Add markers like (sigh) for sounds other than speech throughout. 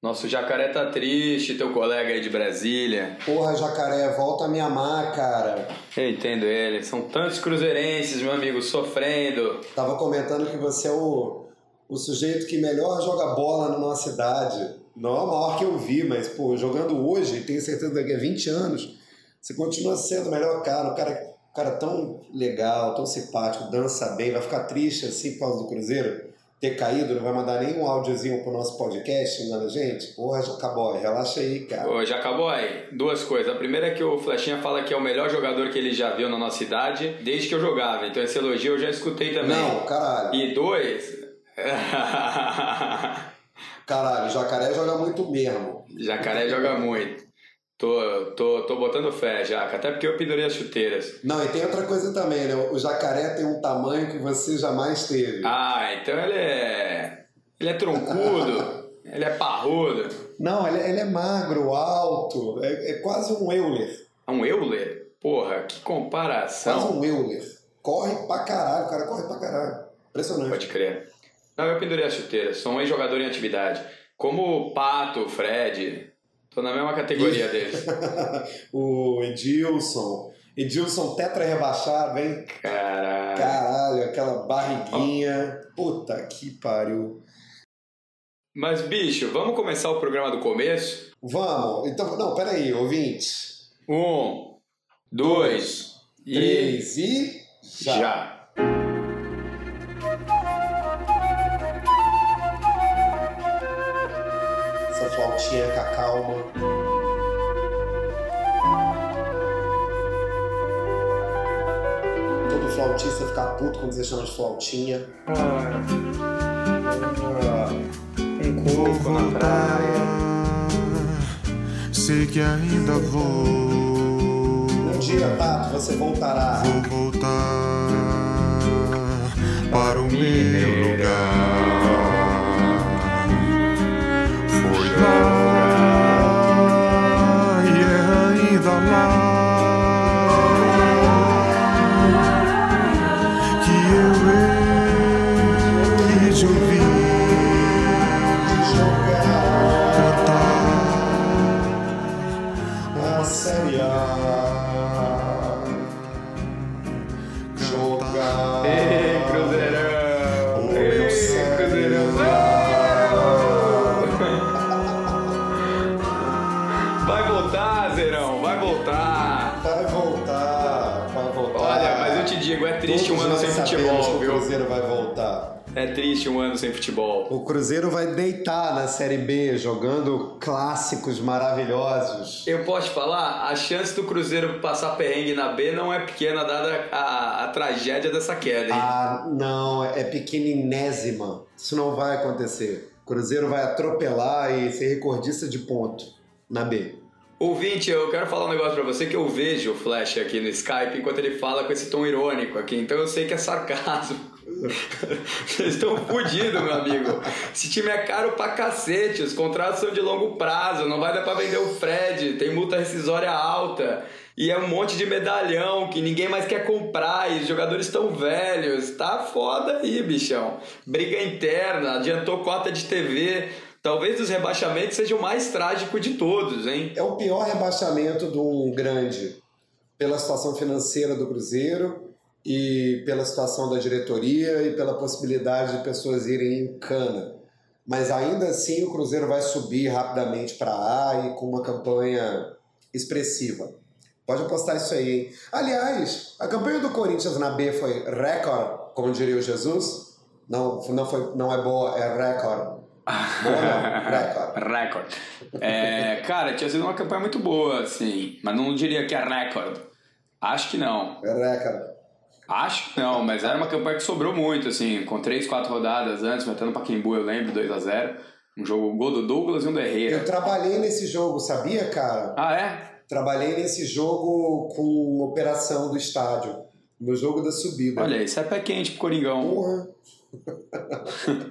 Nosso jacaré tá triste, teu colega aí de Brasília. Porra, jacaré, volta a me amar, cara. Eu entendo ele. São tantos cruzeirenses, meu amigo, sofrendo. Tava comentando que você é o, o sujeito que melhor joga bola na nossa cidade. Não é o maior que eu vi, mas, pô, jogando hoje, tenho certeza daqui a 20 anos, você continua sendo o melhor cara. O cara, o cara tão legal, tão simpático, dança bem, vai ficar triste assim por causa do Cruzeiro ter caído, não vai mandar nenhum áudiozinho pro nosso podcast xingando a gente? Porra, Jacaboy, relaxa aí, cara. Ô, Jacaboy, duas coisas. A primeira é que o Flechinha fala que é o melhor jogador que ele já viu na nossa idade, desde que eu jogava. Então esse elogio eu já escutei também. Não, caralho. E dois... caralho, (laughs) Jacaré joga muito mesmo. Jacaré joga muito. Tô, tô, tô botando fé, Jaca, até porque eu pendurei as chuteiras. Não, e tem outra coisa também, né? O jacaré tem um tamanho que você jamais teve. Ah, então ele é. Ele é troncudo, (laughs) ele é parrudo. Não, ele, ele é magro, alto, é, é quase um Euler. Um Euler? Porra, que comparação. Quase um Euler. Corre pra caralho, o cara corre pra caralho. Impressionante. Pode crer. Não, eu pendurei as chuteiras, sou um ex-jogador em atividade. Como o Pato, o Fred, Tô na mesma categoria deles. (laughs) o Edilson. Edilson tetra rebaixado, hein? Caralho. Caralho, aquela barriguinha. Puta que pariu. Mas, bicho, vamos começar o programa do começo? Vamos. Então, não, peraí, ouvintes. Um, dois, dois três e. Já. já. Flautinha com a calma. Todo flautista ficar puto quando você chama de flautinha. Ah, um coco na praia. Sei que ainda vou. Um dia, Tato, você voltará. Vou voltar para o meu lugar. É ainda sabemos futebol, que? O Cruzeiro vai voltar. É triste um ano sem futebol. O Cruzeiro vai deitar na Série B, jogando clássicos maravilhosos. Eu posso falar, a chance do Cruzeiro passar perrengue na B não é pequena, dada a, a tragédia dessa queda, hein? Ah, não, é pequeninésima. Isso não vai acontecer. O Cruzeiro vai atropelar e ser recordista de ponto na B. Ouvinte, eu quero falar um negócio pra você que eu vejo o Flash aqui no Skype enquanto ele fala com esse tom irônico aqui, então eu sei que é sarcasmo. (laughs) Vocês estão fodidos, meu amigo. Esse time é caro pra cacete, os contratos são de longo prazo, não vai dar pra vender o Fred, tem multa rescisória alta. E é um monte de medalhão que ninguém mais quer comprar e os jogadores estão velhos. Tá foda aí, bichão. Briga interna, adiantou cota de TV. Talvez os rebaixamentos seja o mais trágico de todos, hein? É o pior rebaixamento um grande pela situação financeira do Cruzeiro e pela situação da diretoria e pela possibilidade de pessoas irem em cana. Mas ainda assim o Cruzeiro vai subir rapidamente para A e com uma campanha expressiva. Pode apostar isso aí, hein? Aliás, a campanha do Corinthians na B foi recorde, como diria o Jesus. Não, não, foi, não é boa, é recorde. Recorde. É, cara, tinha sido uma campanha muito boa, assim, mas não diria que é recorde. Acho que não. É recorde. Acho que não, mas era uma campanha que sobrou muito, assim, com três, quatro rodadas antes, metendo pra Quimbu, eu lembro, 2 a 0 Um jogo, gol do Douglas e um do Herrera. Eu trabalhei nesse jogo, sabia, cara? Ah, é? Trabalhei nesse jogo com operação do estádio. No jogo da subida. Olha, isso é pé quente pro Coringão. Porra.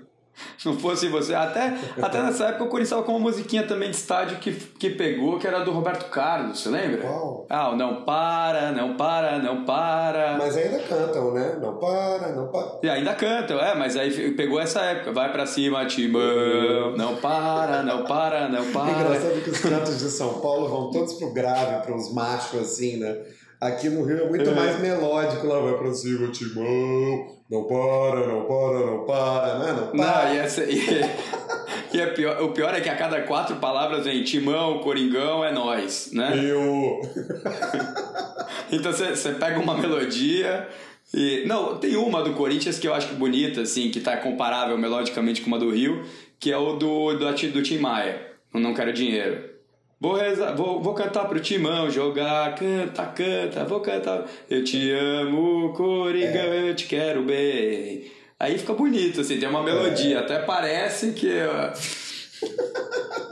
(laughs) (laughs) Não fosse você. Até, até nessa época o Corinthians com uma musiquinha também de estádio que, que pegou, que era do Roberto Carlos, você lembra? Qual? Ah, o Não Para, Não Para, Não Para. Mas ainda cantam, né? Não para, não para. E ainda cantam, é, mas aí pegou essa época. Vai pra cima, Timão. Não para, não para, não (laughs) É para. engraçado que os cantos de São Paulo vão todos pro grave, para uns machos assim, né? Aqui no Rio é muito É. mais melódico, lá vai pra cima, timão, não para, não para, não para, né? Não para. Não, e, essa, e, (laughs) e é pior, o pior é que a cada quatro palavras vem Timão, Coringão, é nós, né? Eu... (laughs) Então você pega uma melodia e. Não, tem uma do Corinthians que eu acho que bonita, assim, que tá comparável melodicamente com uma do Rio, que é o do, do, do Tim Maia, Não Quero Dinheiro. Vou, rezar, vou, vou cantar pro Timão, jogar, canta, canta, vou cantar. Eu te amo, Coringão, eu te quero bem. Aí fica bonito, assim, tem uma melodia. Até parece que. ó, (laughs)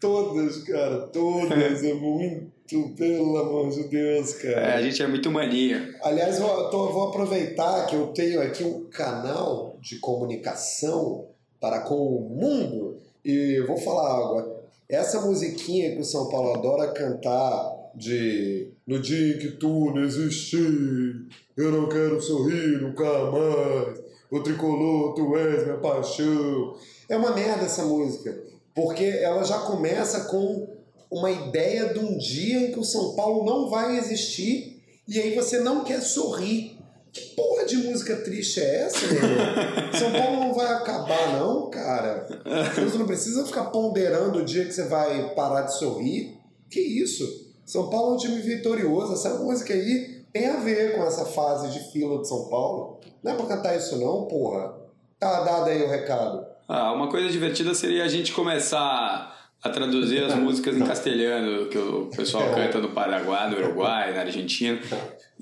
Todas, cara, todas, (laughs) é muito, pelo amor de Deus, cara. É, a gente é muito mania. Aliás, eu tô- vou aproveitar que eu tenho aqui um canal de comunicação para com o mundo e vou falar algo. Essa musiquinha que o São Paulo adora cantar de No dia em que tu não existir, eu não quero sorrir nunca mais, o tricolor, tu és minha paixão. É uma merda essa música, porque ela já começa com uma ideia de um dia em que o São Paulo não vai existir e aí você não quer sorrir. Que porra de música triste é essa, meu irmão? (laughs) São Paulo não vai acabar, não, cara. Você não precisa ficar ponderando o dia que você vai parar de sorrir. Que isso? São Paulo é um time vitorioso. Essa música aí tem a ver com essa fase de fila de São Paulo. Não é pra cantar isso, não, porra. Tá dado aí o recado. Ah, uma coisa divertida seria a gente começar a traduzir as músicas em castelhano que o pessoal É. canta no Paraguai, no Uruguai, na Argentina.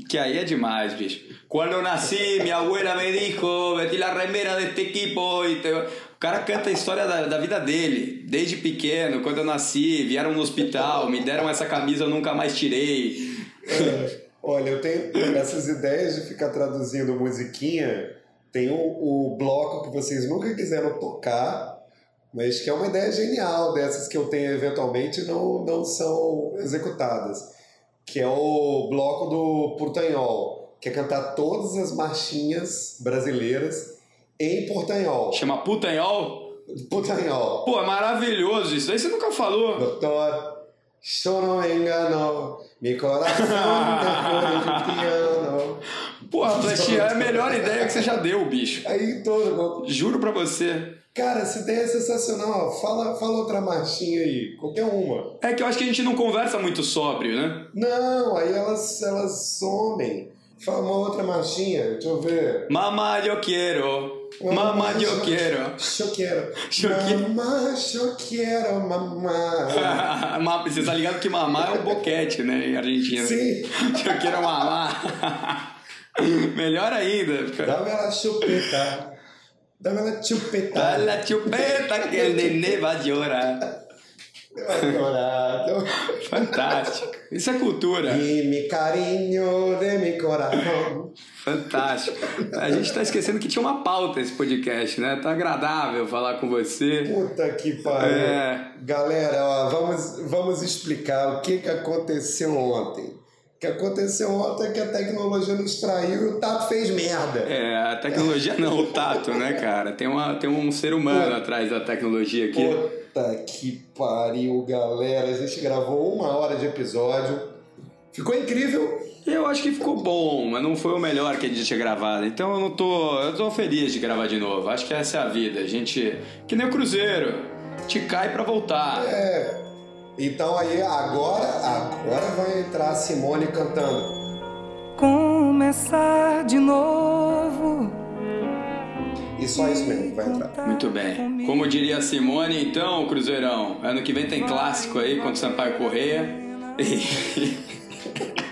Que aí é demais, bicho. Quando eu nasci, minha abuela me dijo, vesti la remera deste equipo. E te- O cara canta a história da, da vida dele, desde pequeno, quando eu nasci, vieram no hospital, me deram essa camisa, eu nunca mais tirei. É, olha, eu tenho essas ideias de ficar traduzindo musiquinha. Tem o, o bloco que vocês nunca quiseram tocar, mas que é uma ideia genial dessas que eu tenho eventualmente não, não são executadas. Que é o bloco do Portanhol, que é cantar todas as marchinhas brasileiras em portanhol. Chama Putanhol. Portanhol. Pô, é maravilhoso isso. Aí você nunca falou. Doutor, eu não me engano, meu coração cor de piano. Porra, Flash, é a melhor ideia que você já deu, bicho. Aí todo. Juro pra você. Cara, essa ideia é sensacional. Fala, fala outra marchinha aí, qualquer uma. É que eu acho que a gente não conversa muito sóbrio, né? Não, aí elas, elas somem. Fala uma outra marchinha, deixa eu ver. Mamá, eu quero. Mamá, eu quero. Eu quero. Eu quero. Mamá, eu quero, mamá. (laughs) Ma- Você tá ligado que mamá é um boquete, né? Em Argentina. Sim. Eu quero mamar. (laughs) Melhor ainda. cara. Dá-me ela chupeta. Dá-me ela chupeta. Dá-la chupeta que el nenê vai chorar. Vai chorar. Fantástico. Isso é cultura. E me carinho de mi coração. Fantástico. A gente tá esquecendo que tinha uma pauta esse podcast, né? Tá agradável falar com você. Puta que pariu. É. Galera, ó, vamos, vamos explicar o que, que aconteceu ontem. O que aconteceu ontem é que a tecnologia nos traiu e o Tato fez merda. É, a tecnologia não, o tato, né, cara? Tem, uma, tem um ser humano atrás da tecnologia aqui. Puta que pariu, galera. A gente gravou uma hora de episódio. Ficou incrível. Eu acho que ficou bom, mas não foi o melhor que a gente tinha gravado. Então eu não tô. Eu tô feliz de gravar de novo. Acho que essa é a vida. A gente. Que nem o Cruzeiro. Te cai pra voltar. É. Então aí, agora, agora vai entrar a Simone cantando. Começar de novo. E só isso mesmo, vai entrar. Muito bem. Como diria a Simone, então, Cruzeirão, ano que vem tem clássico aí contra o Sampaio Correia. (laughs)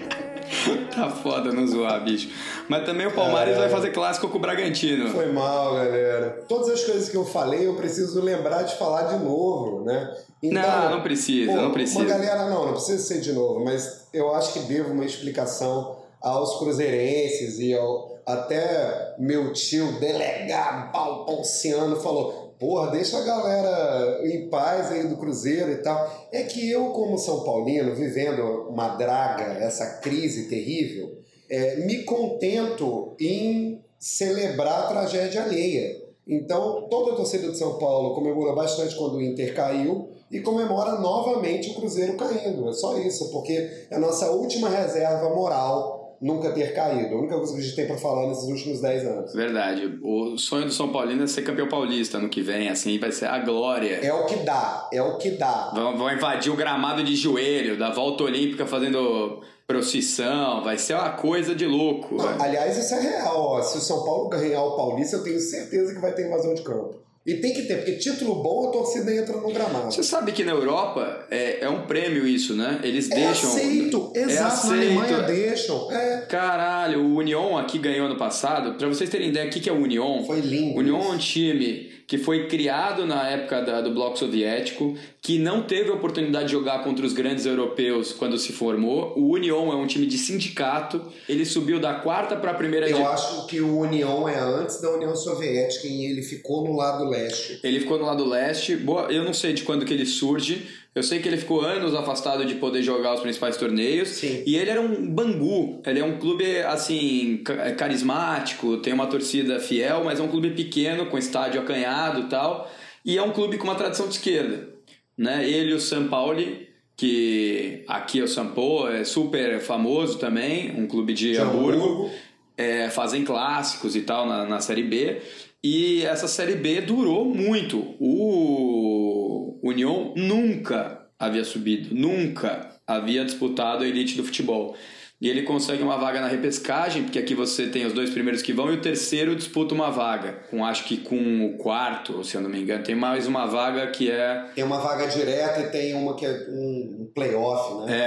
tá foda não zoar, bicho. Mas também o Palmares vai fazer clássico com o Bragantino. Foi mal, galera. Todas as coisas que eu falei, eu preciso lembrar de falar de novo, né? Não, não precisa, não precisa. Galera, não, não precisa ser de novo, mas eu acho que devo uma explicação aos cruzeirenses e ao, Até meu tio, delegado Paulo Ponciano, falou: porra, deixa a galera em paz aí do Cruzeiro e tal. É que eu, como São Paulino, vivendo uma draga, essa crise terrível, é, me contento em celebrar a tragédia alheia. Então, toda a torcida de São Paulo comemora bastante quando o Inter caiu e comemora novamente o Cruzeiro caindo. É só isso, porque é a nossa última reserva moral nunca ter caído. A única coisa que a gente tem para falar nesses últimos 10 anos. Verdade. O sonho do São Paulino é ser campeão paulista no que vem, assim, vai ser a glória. É o que dá, é o que dá. Vão, vão invadir o gramado de joelho, da volta olímpica fazendo procissão, vai ser uma coisa de louco. Não, aliás, isso é real. Ó. Se o São Paulo ganhar o Paulista, eu tenho certeza que vai ter invasão de campo. E tem que ter, porque título bom a torcida entra no gramado. Você sabe que na Europa é, é um prêmio isso, né? Eles é deixam. Aceito, exato. É aceito. Na Alemanha deixam. É. Caralho, o Union aqui ganhou ano passado. Pra vocês terem ideia, o que, é o Union? Foi lindo. Union é um time que foi criado na época da, do Bloco Soviético, que não teve a oportunidade de jogar contra os grandes europeus quando se formou. O Union é um time de sindicato, ele subiu da quarta para a primeira Eu de... acho que o Union é antes da União Soviética e ele ficou no lado leste. Ele ficou no lado leste. Boa, eu não sei de quando que ele surge, eu sei que ele ficou anos afastado de poder jogar os principais torneios. Sim. E ele era um Bangu. Ele é um clube, assim, carismático, tem uma torcida fiel, mas é um clube pequeno, com estádio acanhado e tal. E é um clube com uma tradição de esquerda. Né? Ele e o São Paulo, que aqui é o Sampo, é super famoso também, um clube de. Hamburgo. É, fazem clássicos e tal na, na Série B. E essa Série B durou muito. O União nunca havia subido, nunca havia disputado a elite do futebol. E ele consegue uma vaga na repescagem, porque aqui você tem os dois primeiros que vão e o terceiro disputa uma vaga. Com acho que com o quarto, se eu não me engano, tem mais uma vaga que é. Tem uma vaga direta e tem uma que é um playoff, né?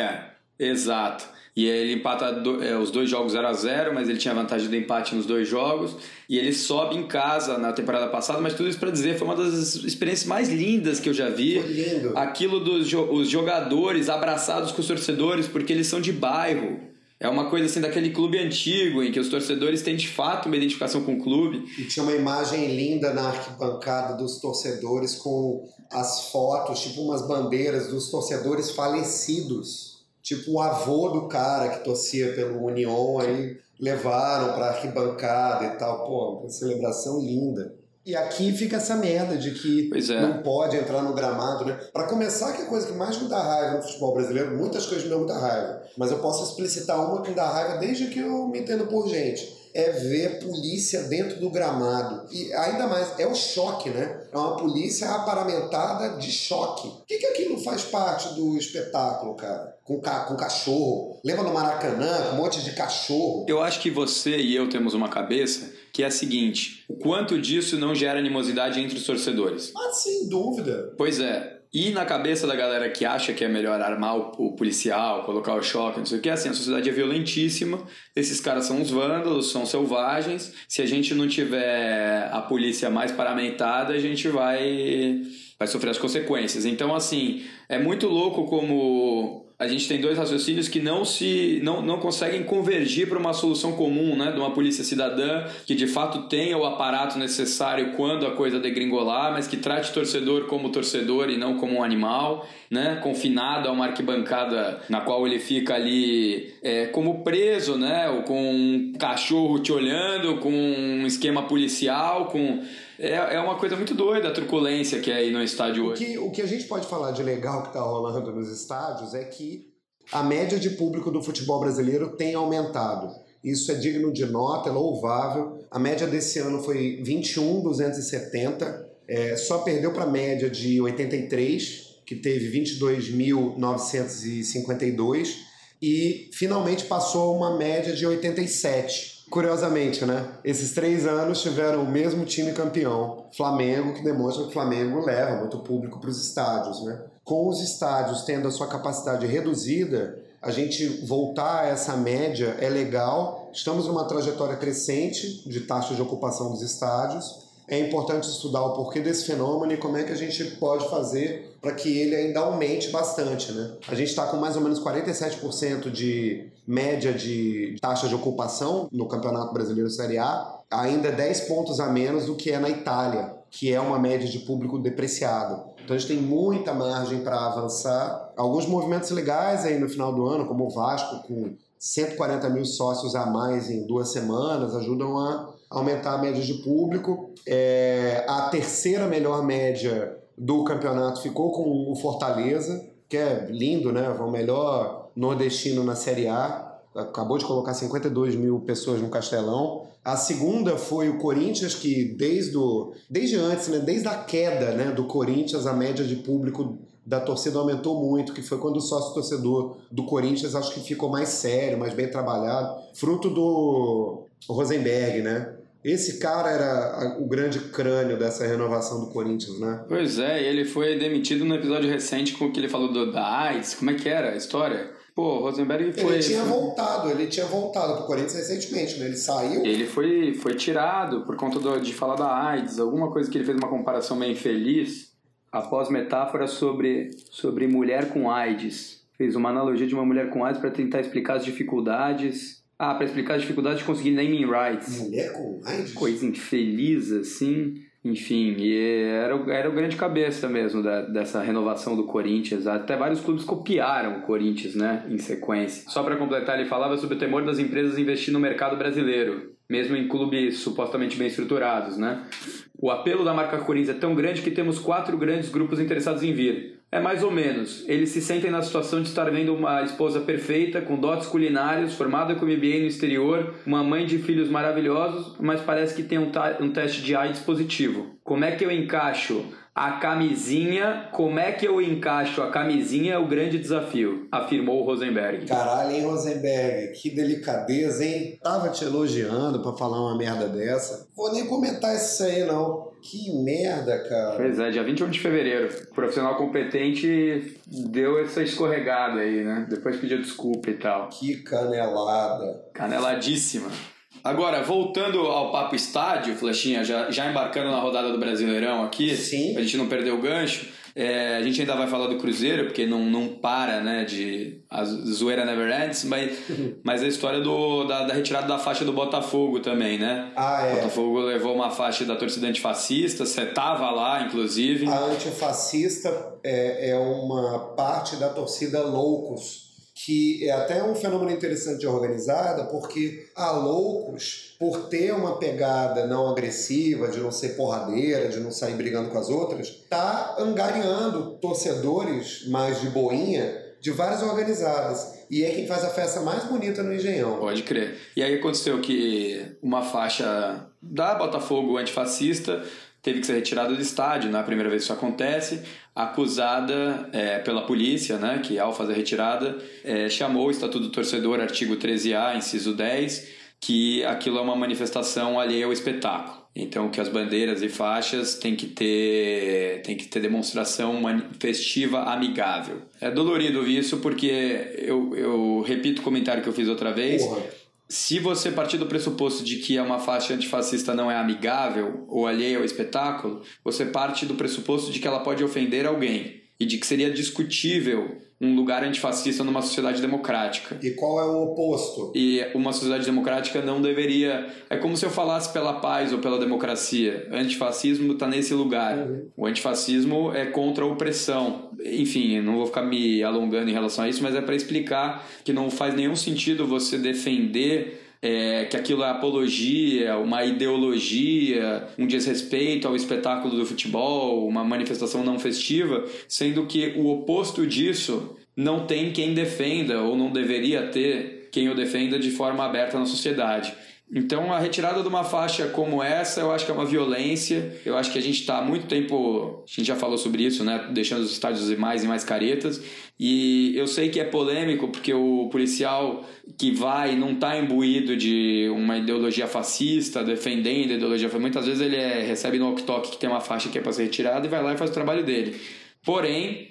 É, exato. E ele empata do, é, os dois jogos 0 a 0 mas ele tinha vantagem do empate nos dois jogos. E ele sobe em casa na temporada passada, mas tudo isso para dizer, foi uma das experiências mais lindas que eu já vi. Foi lindo. Aquilo dos os jogadores abraçados com os torcedores, porque eles são de bairro. É uma coisa assim daquele clube antigo, em que os torcedores têm de fato uma identificação com o clube. E tinha uma imagem linda na arquibancada dos torcedores com as fotos, tipo umas bandeiras dos torcedores falecidos tipo o avô do cara que torcia pelo União, aí levaram pra arquibancada e tal. Pô, uma celebração linda. E aqui fica essa merda de que é. não pode entrar no gramado, né? Para começar, que é a coisa que mais me dá raiva no futebol brasileiro, muitas coisas me dão muita raiva, mas eu posso explicitar uma que me dá raiva desde que eu me entendo por gente é ver polícia dentro do gramado. E ainda mais, é o choque, né? É uma polícia aparamentada de choque. O que, que aquilo faz parte do espetáculo, cara? Com, ca com cachorro. Lembra no Maracanã, com um monte de cachorro? Eu acho que você e eu temos uma cabeça que é a seguinte: o quanto disso não gera animosidade entre os torcedores? Ah, sem dúvida. Pois é. E na cabeça da galera que acha que é melhor armar o, policial, colocar o choque, não sei o que, assim, a sociedade é violentíssima, esses caras são os vândalos, são selvagens. Se a gente não tiver a polícia mais paramentada, a gente vai, vai sofrer as consequências. Então, assim, é muito louco como a gente tem dois raciocínios que não se não, não conseguem convergir para uma solução comum, né, de uma polícia cidadã que de fato tenha o aparato necessário quando a coisa degringolar, mas que trate o torcedor como torcedor e não como um animal, né, confinado a uma arquibancada na qual ele fica ali é, como preso, né, ou com um cachorro te olhando, com um esquema policial, com é, é uma coisa muito doida a truculência que é aí no estádio hoje. O que, o que a gente pode falar de legal que está rolando nos estádios é que a média de público do futebol brasileiro tem aumentado. Isso é digno de nota, é louvável. A média desse ano foi 21,270, é, só perdeu para a média de 83, que teve 22.952, e finalmente passou uma média de 87. Curiosamente, né? Esses três anos tiveram o mesmo time campeão, Flamengo, que demonstra que o Flamengo leva muito público para os estádios, né? Com os estádios tendo a sua capacidade reduzida, a gente voltar a essa média é legal. Estamos numa trajetória crescente de taxa de ocupação dos estádios. é importante estudar o porquê desse fenômeno e como é que a gente pode fazer para que ele ainda aumente bastante. Né? A gente está com mais ou menos 47% de média de taxa de ocupação no Campeonato Brasileiro Série A, ainda 10 pontos a menos do que é na Itália, que é uma média de público depreciado. Então a gente tem muita margem para avançar. Alguns movimentos legais aí no final do ano, como o Vasco, com 140 mil sócios a mais em duas semanas, ajudam a aumentar a média de público. É, a terceira melhor média do campeonato ficou com o Fortaleza, que é lindo, né? O melhor nordestino na Série A. Acabou de colocar 52 mil pessoas no Castelão. A segunda foi o Corinthians, que desde, o, desde antes, né, desde a queda né, do Corinthians, a média de público da torcida aumentou muito, que foi quando o sócio torcedor do Corinthians acho que ficou mais sério, mais bem trabalhado, fruto do Rosenberg, né? Esse cara era o grande crânio dessa renovação do Corinthians, né? Pois é, ele foi demitido no episódio recente com o que ele falou do, da AIDS. Como é que era a história? Pô, Rosenberg foi. Ele tinha voltado, ele tinha voltado pro Corinthians recentemente, né? Ele saiu. Ele foi, foi tirado por conta do, de falar da AIDS, alguma coisa que ele fez uma comparação meio infeliz, após metáfora sobre, sobre mulher com AIDS. Fez uma analogia de uma mulher com AIDS para tentar explicar as dificuldades ah, para explicar a dificuldade de conseguir naming rights. Mulher com AIDS? Coisa infeliz, assim. Enfim, era, era o grande cabeça mesmo da, dessa renovação do Corinthians. Até vários clubes copiaram o Corinthians, né, em sequência. Só para completar, ele falava sobre o temor das empresas investir no mercado brasileiro, mesmo em clubes supostamente bem estruturados, né? O apelo da marca Corinthians é tão grande que temos quatro grandes grupos interessados em vir. É mais ou menos. Eles se sentem na situação de estar vendo uma esposa perfeita, com dotes culinários, formada com MBA no exterior, uma mãe de filhos maravilhosos, mas parece que tem um, um teste de AIDS positivo. Como é que eu encaixo a camisinha, como é que eu encaixo a camisinha é o grande desafio, afirmou Rosenberg. Caralho, hein, Rosenberg? Que delicadeza, hein? Tava te elogiando para falar uma merda dessa. Vou nem comentar isso aí, não. Que merda, cara. Pois é, dia 21 de fevereiro. O profissional competente deu essa escorregada aí, né? Depois pediu desculpa e tal. Que canelada. Caneladíssima. Agora, voltando ao papo estádio, Flechinha, já, já embarcando na rodada do Brasileirão aqui, Sim. pra gente não perder o gancho, é, a gente ainda vai falar do Cruzeiro, porque não, não para, né, de... A zoeira never ends, mas, (laughs) mas a história do, da, da retirada da faixa do Botafogo também, né? Ah, é. O Botafogo levou uma faixa da torcida antifascista, você tava lá, inclusive. A antifascista é, é uma parte da torcida Loucos, que é até um fenômeno interessante de organizada, porque a Loucos, por ter uma pegada não agressiva, de não ser porradeira, de não sair brigando com as outras, tá angariando torcedores mais de boinha de várias organizadas. E é quem faz a festa mais bonita no Engenhão. Pode crer. E aí aconteceu que uma faixa da Botafogo antifascista teve que ser retirada do estádio, na primeira vez que isso acontece, acusada é, pela polícia, né, que ao fazer a retirada, é, chamou o Estatuto do Torcedor, artigo 13A, inciso 10, que aquilo é uma manifestação alheia ao espetáculo. Então, que as bandeiras e faixas têm que ter, tem que ter demonstração festiva amigável. É dolorido isso porque eu, eu repito o comentário que eu fiz outra vez. Porra. Se você partir do pressuposto de que uma faixa antifascista não é amigável ou alheia ao espetáculo, você parte do pressuposto de que ela pode ofender alguém e de que seria discutível um lugar antifascista numa sociedade democrática. E qual é o oposto? E uma sociedade democrática não deveria. É como se eu falasse pela paz ou pela democracia. Antifascismo está nesse lugar. Uhum. O antifascismo é contra a opressão. Enfim, não vou ficar me alongando em relação a isso, mas é para explicar que não faz nenhum sentido você defender é, que aquilo é apologia, uma ideologia, um desrespeito ao espetáculo do futebol, uma manifestação não festiva, sendo que o oposto disso não tem quem defenda ou não deveria ter quem o defenda de forma aberta na sociedade. Então, a retirada de uma faixa como essa, eu acho que é uma violência. Eu acho que a gente está há muito tempo, a gente já falou sobre isso, né? Deixando os estádios mais e mais caretas. E eu sei que é polêmico, porque o policial que vai não está imbuído de uma ideologia fascista, defendendo a ideologia. Muitas vezes ele é, recebe no walk que tem uma faixa que é para ser retirada e vai lá e faz o trabalho dele. Porém,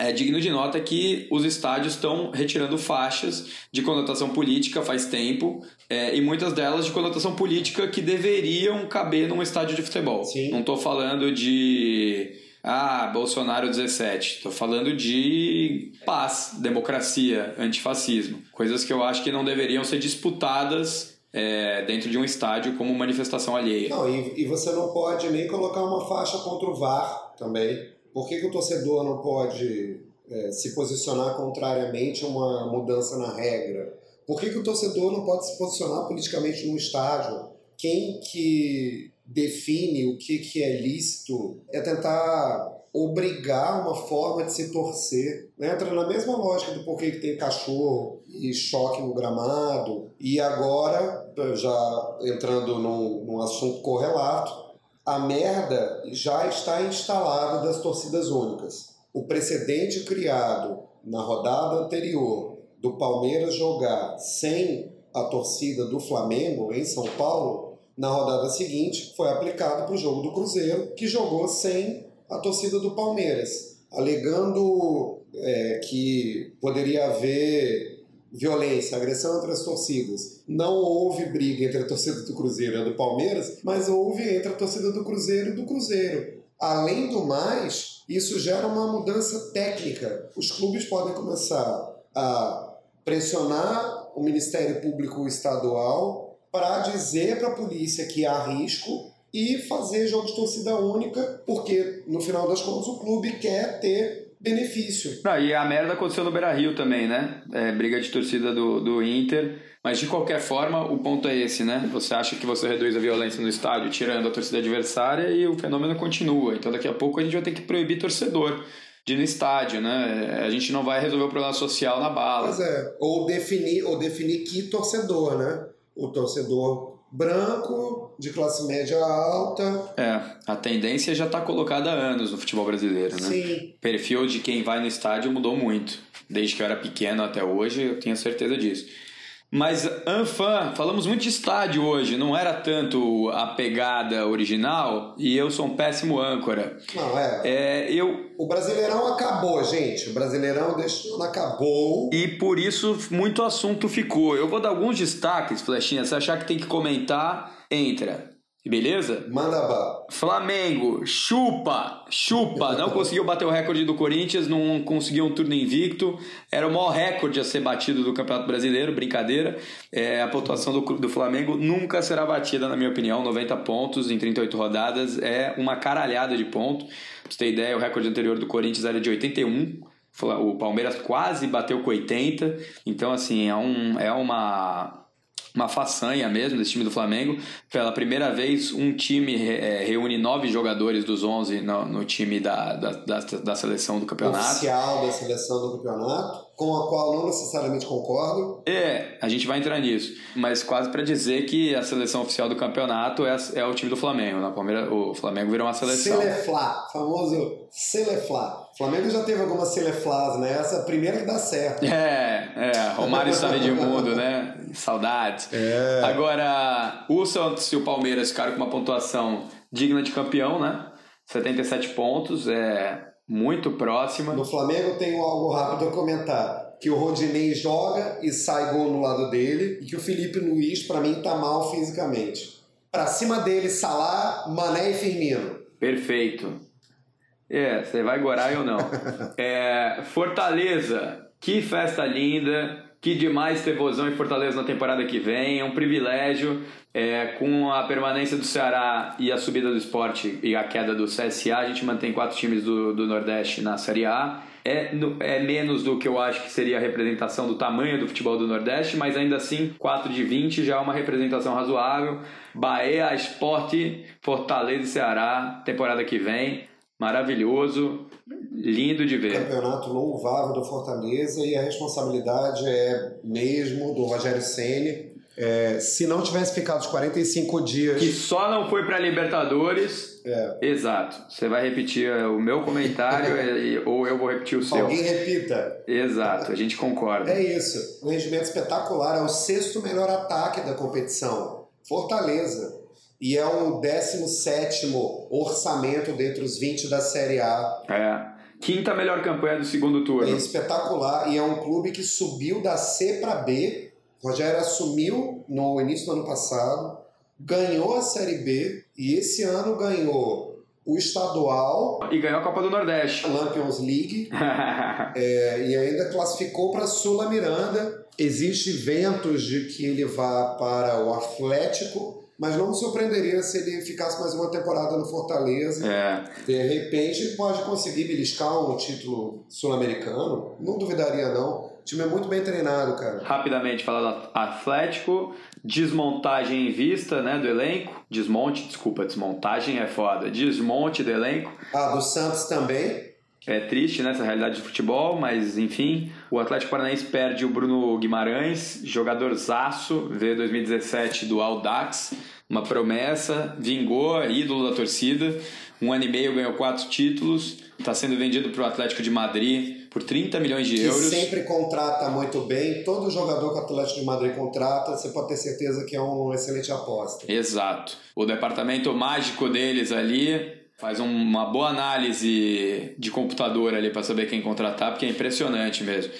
é digno de nota que os estádios estão retirando faixas de conotação política faz tempo, é, e muitas delas de conotação política que deveriam caber num estádio de futebol. Sim. Não estou falando de ah, Bolsonaro 17. Estou falando de paz, democracia, antifascismo. Coisas que eu acho que não deveriam ser disputadas é, dentro de um estádio como manifestação alheia. Não, e, e você não pode nem colocar uma faixa contra o VAR também. Por que, que o torcedor não pode é, se posicionar contrariamente a uma mudança na regra? Por que, que o torcedor não pode se posicionar politicamente no estádio? Quem que define o que, que é lícito é tentar obrigar uma forma de se torcer. Né? Entra na mesma lógica do porquê que tem cachorro e choque no gramado. E agora, já entrando num, num assunto correlato, a merda já está instalada das torcidas únicas. O precedente criado na rodada anterior do Palmeiras jogar sem a torcida do Flamengo em São Paulo, na rodada seguinte foi aplicado para o jogo do Cruzeiro, que jogou sem a torcida do Palmeiras, alegando é, que poderia haver violência, agressão entre as torcidas. Não houve briga entre a torcida do Cruzeiro e a do Palmeiras, mas houve entre a torcida do Cruzeiro e do Cruzeiro. Além do mais, isso gera uma mudança técnica. Os clubes podem começar a pressionar o Ministério Público Estadual para dizer para a polícia que há risco e fazer jogo de torcida única, porque no final das contas o clube quer ter benefício. Não, e a merda aconteceu no Beira Rio também, né? É, briga de torcida do, do Inter. Mas de qualquer forma, o ponto é esse, né? Você acha que você reduz a violência no estádio tirando a torcida adversária e o fenômeno continua. Então daqui a pouco a gente vai ter que proibir torcedor de ir no estádio, né? A gente não vai resolver o problema social na bala. Pois é. Ou definir, ou definir que torcedor, né? O torcedor branco, de classe média alta. É, a tendência já está colocada há anos no futebol brasileiro, né? Sim. O perfil de quem vai no estádio mudou muito. Desde que eu era pequeno até hoje, eu tenho certeza disso. Mas Anfan, falamos muito de estádio hoje, não era tanto a pegada original e eu sou um péssimo âncora. Não, é. É, eu O Brasileirão acabou, gente. O Brasileirão ano acabou. e por isso muito assunto ficou. Eu vou dar alguns destaques, Flechinha. Se achar que tem que comentar, entra. Beleza? Manda bala. Flamengo, chupa, chupa, não conseguiu bater o recorde do Corinthians, não conseguiu um turno invicto, era o maior recorde a ser batido do Campeonato Brasileiro, brincadeira. É, a pontuação do, do Flamengo nunca será batida, na minha opinião, 90 pontos em 38 rodadas, é uma caralhada de ponto. Pra você ter ideia, o recorde anterior do Corinthians era de 81, o Palmeiras quase bateu com 80, então assim, é, um, é uma uma façanha mesmo desse time do Flamengo. Pela primeira vez, um time é, reúne nove jogadores dos 11 no, no time da, da, da, da, seleção do campeonato. Oficial da seleção do campeonato, com a qual não necessariamente concordo. É, a gente vai entrar nisso. Mas quase para dizer que a seleção oficial do campeonato é, é o time do Flamengo. Na Palmeiras, o Flamengo virou uma seleção. Celeflá, famoso Celeflá. O Flamengo já teve algumas Celeflás, né? Essa é primeira que dá certo. É, é. Romário estava Edmundo, né? Saudades. É. Agora, o Santos e o Palmeiras ficaram com uma pontuação digna de campeão, né? 77 pontos, é muito próxima. No Flamengo tem algo rápido a comentar. Que o Rodinei joga e sai gol no lado dele. E que o Felipe Luiz, para mim, tá mal fisicamente. Pra cima dele, Salah, Mané e Firmino. Perfeito. É, você vai gorar ou não. (laughs) É, Fortaleza, que festa linda. Que demais ter Vozão e Fortaleza na temporada que vem. É um privilégio. É, com a permanência do Ceará e a subida do esporte e a queda do CSA, a gente mantém quatro times do, do Nordeste na Série A. É, é menos do que eu acho que seria a representação do tamanho do futebol do Nordeste, mas ainda assim, 4 de 20 já é uma representação razoável. Bahia, Esporte, Fortaleza e Ceará, temporada que vem. Maravilhoso, lindo de ver. Campeonato louvável do Fortaleza e a responsabilidade é mesmo do Rogério Ceni. É, se não tivesse ficado os 45 dias. Que só não foi para Libertadores. É. Exato. Você vai repetir o meu comentário (laughs) ou eu vou repetir o seu. Alguém repita. Exato, a gente concorda. É isso. Um rendimento espetacular. É o sexto melhor ataque da competição. Fortaleza. E é o 17 orçamento dentre os 20 da Série A. É. Quinta melhor campanha do segundo É turno. espetacular e é um clube que subiu da C para B. O Rogério assumiu no início do ano passado, ganhou a Série B e esse ano ganhou o estadual, E ganhou a Copa do Nordeste. a Lampions League (laughs) é, e ainda classificou para a Sula Miranda. Existe ventos de que ele vá para o Atlético, mas não me surpreenderia se ele ficasse mais uma temporada no Fortaleza. é. De repente ele pode conseguir beliscar um título sul-americano. Não duvidaria, não. O time é muito bem treinado, cara. Rapidamente falar do Atlético, desmontagem em vista, né, do elenco. Desmonte, desculpa, desmontagem é foda. Desmonte do elenco. Ah, do Santos também. É triste, né, essa realidade de futebol, mas enfim. O Atlético Paranaense perde o Bruno Guimarães, jogador zaço, veio 2017 do Audax, uma promessa, vingou, ídolo da torcida. Um ano e meio ganhou quatro títulos, está sendo vendido para o Atlético de Madrid por 30 milhões de Que euros. sempre contrata muito bem. Todo jogador que o Atlético de Madrid contrata, você pode ter certeza que é uma excelente aposta. Exato. O departamento mágico deles ali faz um- uma boa análise de computador ali para saber quem contratar, porque é impressionante mesmo.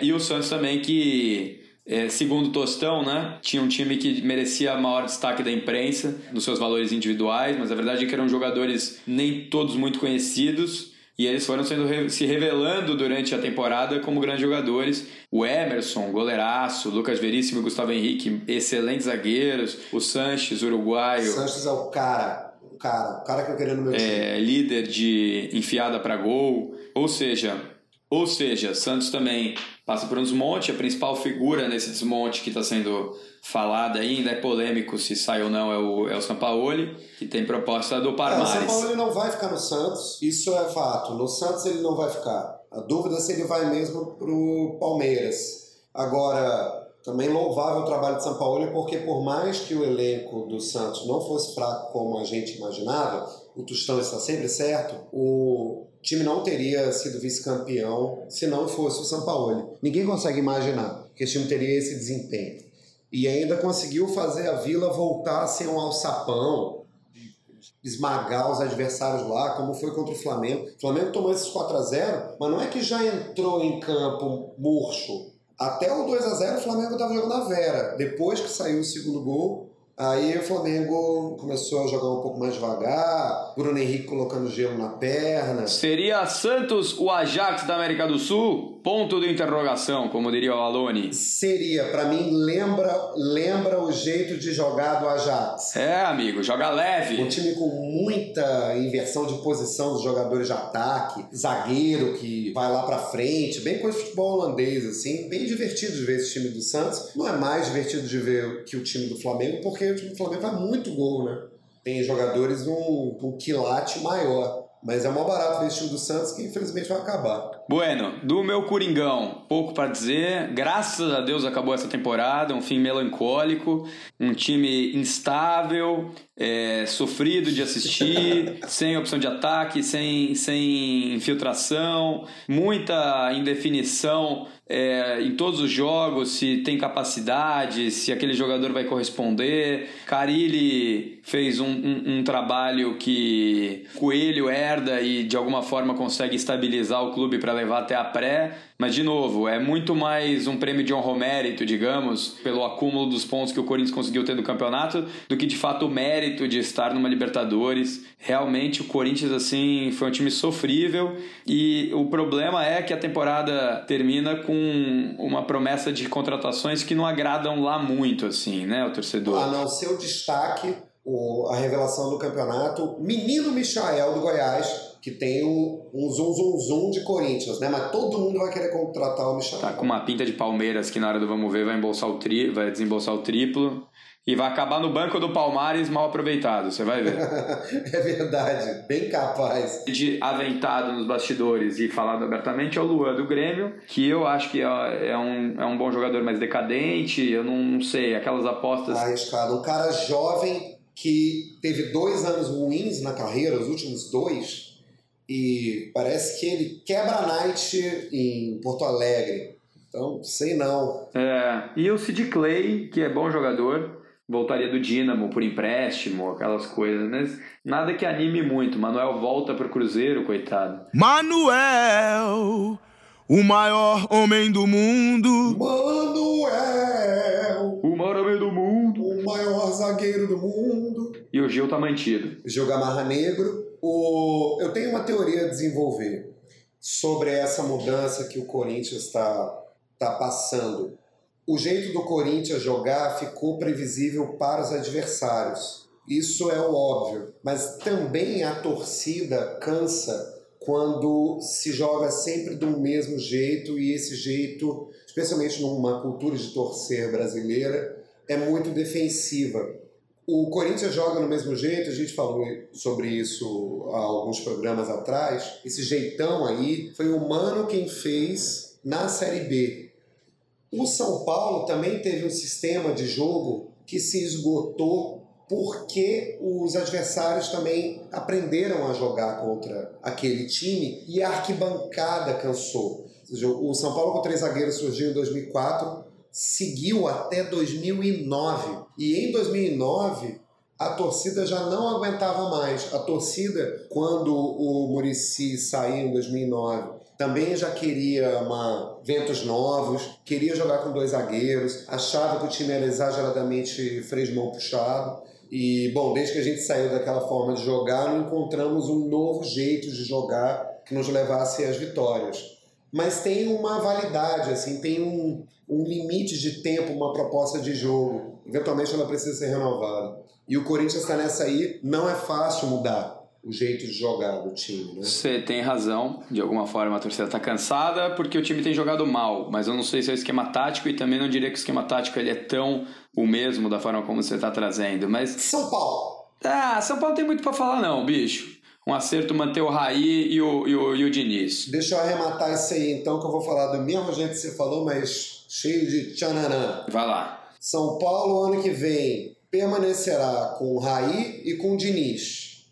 E o Santos também que é, segundo o Tostão, né, tinha um time que merecia maior destaque da imprensa nos seus valores individuais, mas a verdade é que eram jogadores nem todos muito conhecidos e eles foram sendo se revelando durante a temporada como grandes jogadores. O Emerson, goleiraço, Lucas Veríssimo e Gustavo Henrique, excelentes zagueiros. O Sanches, uruguaio, Sanches é o cara. Cara. O cara que eu queria no meu time. é, líder de enfiada para gol. Ou seja, ou seja, Santos também passa por um desmonte. A principal figura nesse desmonte que está sendo falada ainda é polêmico se sai ou não é o, é o Sampaoli, que tem proposta do É, o Parmares. Ele não vai ficar no Santos, isso é fato. No Santos ele não vai ficar. A dúvida é se ele vai mesmo pro Palmeiras. Agora, também louvável o trabalho de São Paulo, porque por mais que o elenco do Santos não fosse fraco como a gente imaginava, o Tostão está sempre certo, o time não teria sido vice-campeão se não fosse o São Paulo. Ninguém consegue imaginar que esse time teria esse desempenho. E ainda conseguiu fazer a Vila voltar a ser um alçapão, esmagar os adversários lá, como foi contra o Flamengo. O Flamengo tomou esses 4 a 0 mas não é que já entrou em campo murcho. Até o 2 a 0 o Flamengo estava jogando a Vera. Depois que saiu o segundo gol, aí o Flamengo começou a jogar um pouco mais devagar, Bruno Henrique colocando gelo na perna. Seria Santos o Ajax da América do Sul? Ponto de interrogação, como diria o Alone. Seria, para mim, lembra, lembra o jeito de jogar do Ajax. É, amigo, joga Um leve. time com muita inversão de posição dos jogadores de ataque, zagueiro que vai lá pra frente, bem coisa de futebol holandês, assim, bem divertido de ver esse time do Santos. Não é mais divertido de ver que o time do Flamengo, porque o time do Flamengo faz muito gol, né? Tem jogadores num, num quilate maior. Mas é mó barato ver esse time do Santos que infelizmente vai acabar. Bueno, do meu Coringão, pouco para dizer. Graças a Deus acabou essa temporada, um fim melancólico, um time instável, é, sofrido de assistir, (laughs) sem opção de ataque, sem, sem infiltração, muita indefinição é, em todos os jogos, se tem capacidade, se aquele jogador vai corresponder. Carilli fez um, um, um trabalho que Coelho herda e de alguma forma consegue estabilizar o clube para levar até a pré. Mas, de novo, é muito mais um prêmio de honra mérito, digamos, pelo acúmulo dos pontos que o Corinthians conseguiu ter no campeonato, do que de fato o mérito de estar numa Libertadores. Realmente, o Corinthians, assim, foi um time sofrível e o problema é que a temporada termina com uma promessa de contratações que não agradam lá muito, assim, né, o torcedor. A não ser o destaque, o- a revelação do campeonato, menino Michael do Goiás, que tem um, um zum zum zum de Corinthians, né? Mas todo mundo vai querer contratar o Michael. Tá com uma pinta de Palmeiras que na hora do vamos ver vai embolsar o tri, vai desembolsar o triplo e vai acabar no banco do Palmares mal aproveitado, você vai ver. (laughs) é verdade, bem capaz. de aventado nos bastidores e falado abertamente é o Luan do Grêmio, que eu acho que é, é um, é um bom jogador mais decadente, eu não, não sei, aquelas apostas. Arriscado. Um cara jovem que teve dois anos ruins na carreira, os últimos dois, e parece que ele quebra a night em Porto Alegre. Então, sei não. É, e o Sid Clay, que é bom jogador, voltaria do Dínamo por empréstimo, aquelas coisas, mas nada que anime muito. Manuel volta pro Cruzeiro, coitado. Manuel, o maior homem do mundo. Manuel, zagueiro do mundo. E o Gil tá mantido. Gil Gamarra Negro. O... Eu tenho uma teoria a desenvolver sobre essa mudança que o Corinthians está tá passando. O jeito do Corinthians jogar ficou previsível para os adversários. Isso é o óbvio. Mas também a torcida cansa quando se joga sempre do mesmo jeito e esse jeito, especialmente numa cultura de torcer brasileira, é muito defensiva. O Corinthians joga no mesmo jeito, a gente falou sobre isso há alguns programas atrás. Esse jeitão aí foi o Mano quem fez na Série B. O São Paulo também teve um sistema de jogo que se esgotou porque os adversários também aprenderam a jogar contra aquele time e a arquibancada cansou. Ou seja, o São Paulo com três zagueiros surgiu em 2004, seguiu até 2009 e em 2009 a torcida já não aguentava mais. A torcida, quando o Murici saiu em 2009, também já queria uma, ventos novos, queria jogar com dois zagueiros, achava que o time era exageradamente freio de mão puxado. E, bom, desde que a gente saiu daquela forma de jogar, não encontramos um novo jeito de jogar que nos levasse às vitórias. Mas tem uma validade, assim, tem um, um limite de tempo, uma proposta de jogo. Eventualmente ela precisa ser renovada. E o Corinthians está nessa aí, não é fácil mudar o jeito de jogar do time, né? Você tem razão, de alguma forma a torcida tá cansada porque o time tem jogado mal, mas eu não sei se é o esquema tático e também não diria que o esquema tático ele é tão o mesmo da forma como você tá trazendo, mas São Paulo. ah, São Paulo tem muito para falar não, bicho. Um acerto manter o Raí e o, e o, e o Diniz. Deixa eu arrematar isso aí então, que eu vou falar do mesmo jeito que você falou, mas cheio de tchananã. Vai lá. São Paulo, ano que vem, permanecerá com o Raí e com o Diniz.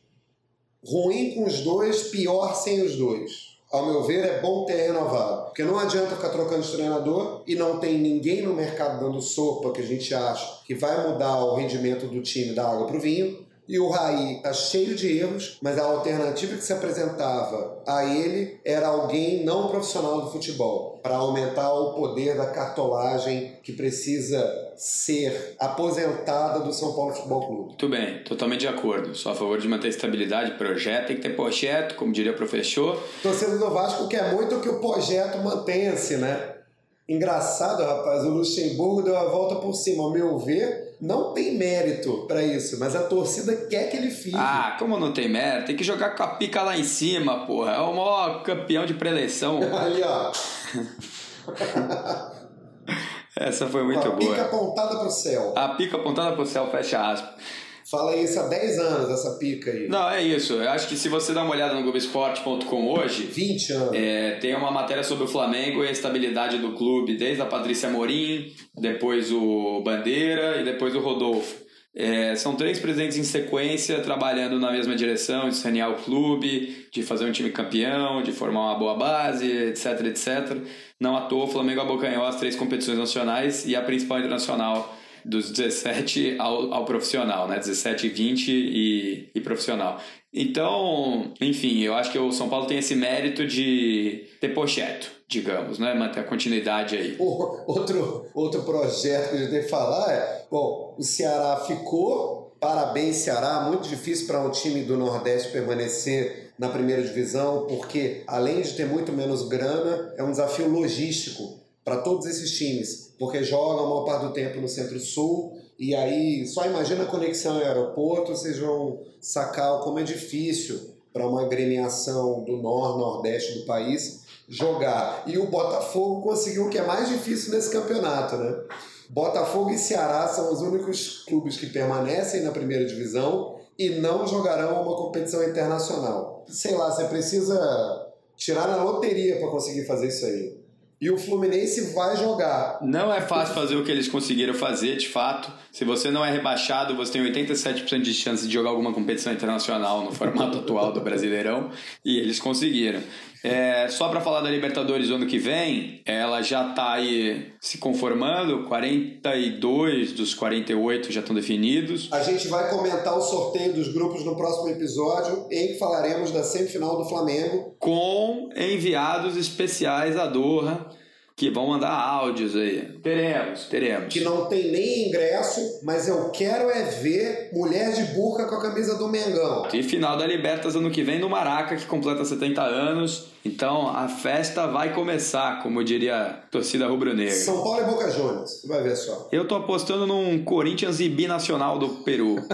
Ruim com os dois, pior sem os dois. Ao meu ver, é bom ter renovado. Porque não adianta ficar trocando de treinador e não tem ninguém no mercado dando sopa que a gente acha que vai mudar o rendimento do time da água para o vinho. E o Raí está cheio de erros, mas a alternativa que se apresentava a ele era alguém não profissional do futebol, para aumentar o poder da cartolagem que precisa ser aposentada do São Paulo Futebol Clube. Muito bem, totalmente de acordo. Sou a favor de manter estabilidade, projeto, tem que ter projeto, como diria o professor. Torcedor do Vasco quer muito que o projeto mantenha-se, né? Engraçado, rapaz, o Luxemburgo deu a volta por cima. Ao meu ver, não tem mérito para isso, mas a torcida quer que ele fique. Ah, como não tem mérito? Tem que jogar com a pica lá em cima, porra. É o maior campeão de preleção. Ali, (laughs) ó. Essa foi muito a pica boa. apontada pro céu. A pica apontada pro céu, fecha aspas. Fala isso há 10 anos, essa pica aí. Não, é isso. Eu acho que se você dá uma olhada no Globoesporte.com hoje, 20 anos. é, tem uma matéria sobre o Flamengo e a estabilidade do clube, desde a Patrícia Morim, depois o Bandeira e depois o Rodolfo. É, são três presidentes em sequência trabalhando na mesma direção, de sanear o clube, de fazer um time campeão, de formar uma boa base, etc, etc. Não à toa, o Flamengo abocanhou as três competições nacionais e a principal internacional dos 17 ao, ao profissional, né? 17, 20 e, e profissional. Então, enfim, eu acho que o São Paulo tem esse mérito de ter pocheto, digamos, né? Manter a continuidade aí. Outro, outro projeto que a gente que falar é: bom, o Ceará ficou, parabéns, Ceará. Muito difícil para um time do Nordeste permanecer na primeira divisão, porque além de ter muito menos grana, é um desafio logístico para todos esses times, porque jogam a maior parte do tempo no Centro-Sul. E aí, só imagina a conexão ao aeroporto, vocês vão sacar como é difícil para uma agremiação do Nor, Nordeste do país jogar. E o Botafogo conseguiu o que é mais difícil nesse campeonato, né? Botafogo e Ceará são os únicos clubes que permanecem na primeira divisão e não jogarão uma competição internacional. Sei lá, você precisa tirar na loteria para conseguir fazer isso aí. E o Fluminense vai jogar. Não é fácil fazer o que eles conseguiram fazer, de fato. Se você não é rebaixado, você tem 87% de chance de jogar alguma competição internacional no formato atual do Brasileirão. E eles conseguiram. É, só para falar da Libertadores do ano que vem, ela já tá aí se conformando, 42 dos 48 já estão definidos. A gente vai comentar o sorteio dos grupos no próximo episódio, em que falaremos da semifinal do Flamengo. Com enviados especiais a Doha que vão mandar áudios aí. Teremos, teremos. Que não tem nem ingresso, mas eu quero é ver mulher de burca com a camisa do Mengão. E final da Libertas ano que vem no Maraca, que completa 70 anos. Então a festa vai começar, como diria a torcida rubro-negra. São Paulo e Boca Juniors, vai ver só. Eu tô apostando num Corinthians e binacional do Peru. (laughs)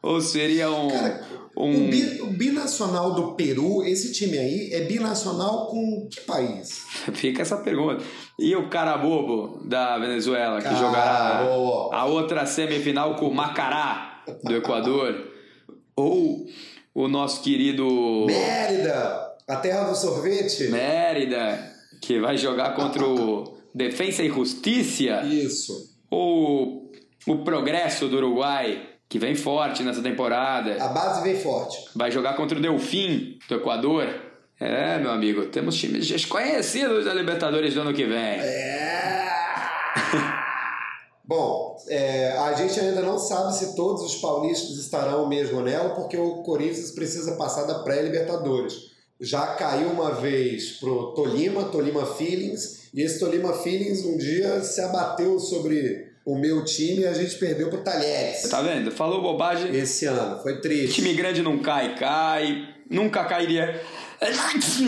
Ou seria um. Cara, um... O, bi, o binacional do Peru, esse time aí, é binacional com que país? (laughs) Fica essa pergunta. E o cara bobo da Venezuela, que Cara jogará a outra semifinal com o Macará do Equador? Ou o nosso querido Mérida, a terra do sorvete? Mérida, que vai jogar contra o Defensa e Justiça? Isso. Ou o Progresso do Uruguai, que vem forte nessa temporada? A base vem forte. vai jogar contra o Delfim do Equador. É, meu amigo, temos times desconhecidos da Libertadores do ano que vem. É. (laughs) Bom, é, a gente ainda não sabe se todos os paulistas estarão mesmo nela, porque o Corinthians precisa passar da pré-Libertadores. Já caiu uma vez pro Tolima, Tolima Feelings, e esse Tolima Feelings um dia se abateu sobre o meu time e a gente perdeu pro Talheres. Tá vendo? Falou bobagem. Esse ano, foi triste. Time grande não cai, cai. Nunca cairia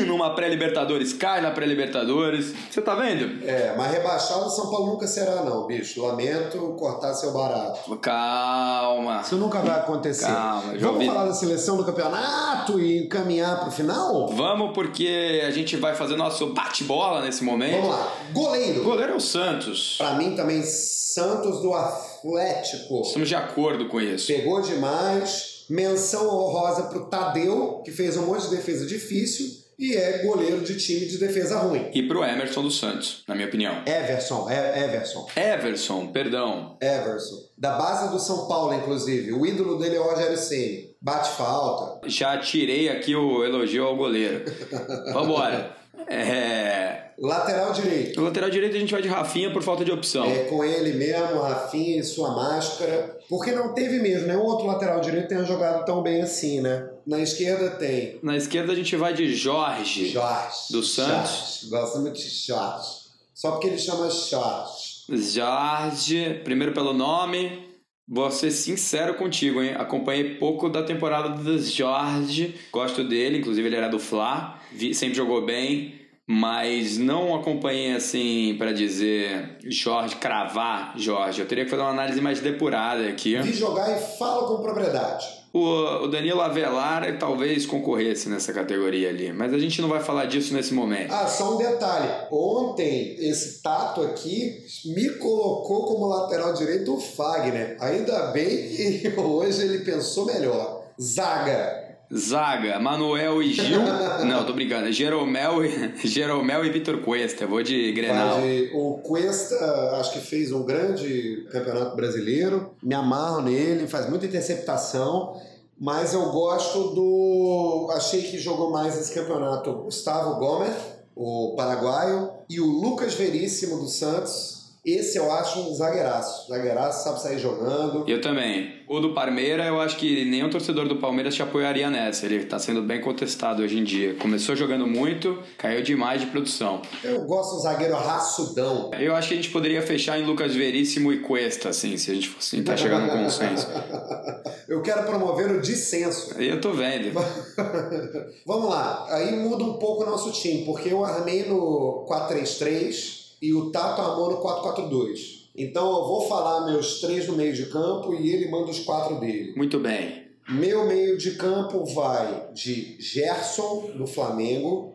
numa pré-Libertadores. Cai na pré-Libertadores. Você tá vendo? É, mas rebaixado São Paulo nunca será não, bicho. Lamento cortar seu barato. Calma. Isso nunca vai acontecer. Calma, Vamos ouvi. falar da seleção do campeonato e encaminhar pro final? Vamos porque a gente vai fazer nosso bate-bola nesse momento. Vamos lá. O Goleiro. goleiro é o Santos. Pra mim também, Santos do Atlético. Estamos de acordo com isso. Pegou demais. Menção honrosa pro Tadeu, que fez um monte de defesa difícil e é goleiro de time de defesa ruim. E pro Emerson do Santos, na minha opinião. Everson, é Everson. Everson, perdão. Everson. Da base do São Paulo, inclusive. O ídolo dele é o Rogério Ceni. Bate falta. Já tirei aqui o elogio ao goleiro. (laughs) Vambora. É... Lateral direito. No lateral direito a gente vai de Rafinha por falta de opção. É com ele mesmo, Rafinha e sua máscara. Porque não teve mesmo, nenhum outro lateral direito tenha jogado tão bem assim, né? Na esquerda tem Na esquerda a gente vai de Jorge. Jorge. Do Santos. Jorge. Gosto muito de Jorge. Só porque ele chama Jorge. Jorge, primeiro pelo nome. Vou ser sincero contigo, hein? Acompanhei pouco da temporada do Jorge. Gosto dele, inclusive ele era do Fla. Vi- sempre jogou bem. Mas não acompanhei assim pra dizer Jorge, cravar Jorge. Eu teria que fazer uma análise mais depurada aqui. Vi jogar e fala com propriedade. O, o Danilo Avelar talvez concorresse nessa categoria ali, mas a gente não vai falar disso nesse momento. Ah, só um detalhe. Ontem, esse Tato aqui me colocou como lateral direito o Fagner. Ainda bem que (laughs) hoje ele pensou melhor. Zaga. Zaga, Manuel e Gil. (laughs) não, tô brincando. Jeromel, e- (laughs) Jeromel e Vitor Cuesta. Vou de Grenal. De- O Cuesta, acho que fez um grande campeonato brasileiro. Me amarro nele, faz muita interceptação. Mas eu gosto do. Achei que jogou mais esse campeonato Gustavo Gomes, o paraguaio, e o Lucas Veríssimo do Santos. Esse eu acho um zagueiraço. Zagueiraço sabe sair jogando. Eu também. O do Palmeiras, eu acho que nenhum torcedor do Palmeiras te apoiaria nessa. Ele tá sendo bem contestado hoje em dia. Começou jogando muito, caiu demais de produção. Eu gosto do zagueiro raçudão. Eu acho que a gente poderia fechar em Lucas Veríssimo e Cuesta, assim, se a gente fosse tentar chegar num consenso. (laughs) Eu quero promover o dissenso. Eu tô vendo. (laughs) Vamos lá, aí muda um pouco o nosso time, porque eu armei no 4-3-3 e o Tato armou no 4-4-2. Então eu vou falar meus três no meio de campo e ele manda os quatro dele. Muito bem. Meu meio de campo vai de Gerson, do Flamengo,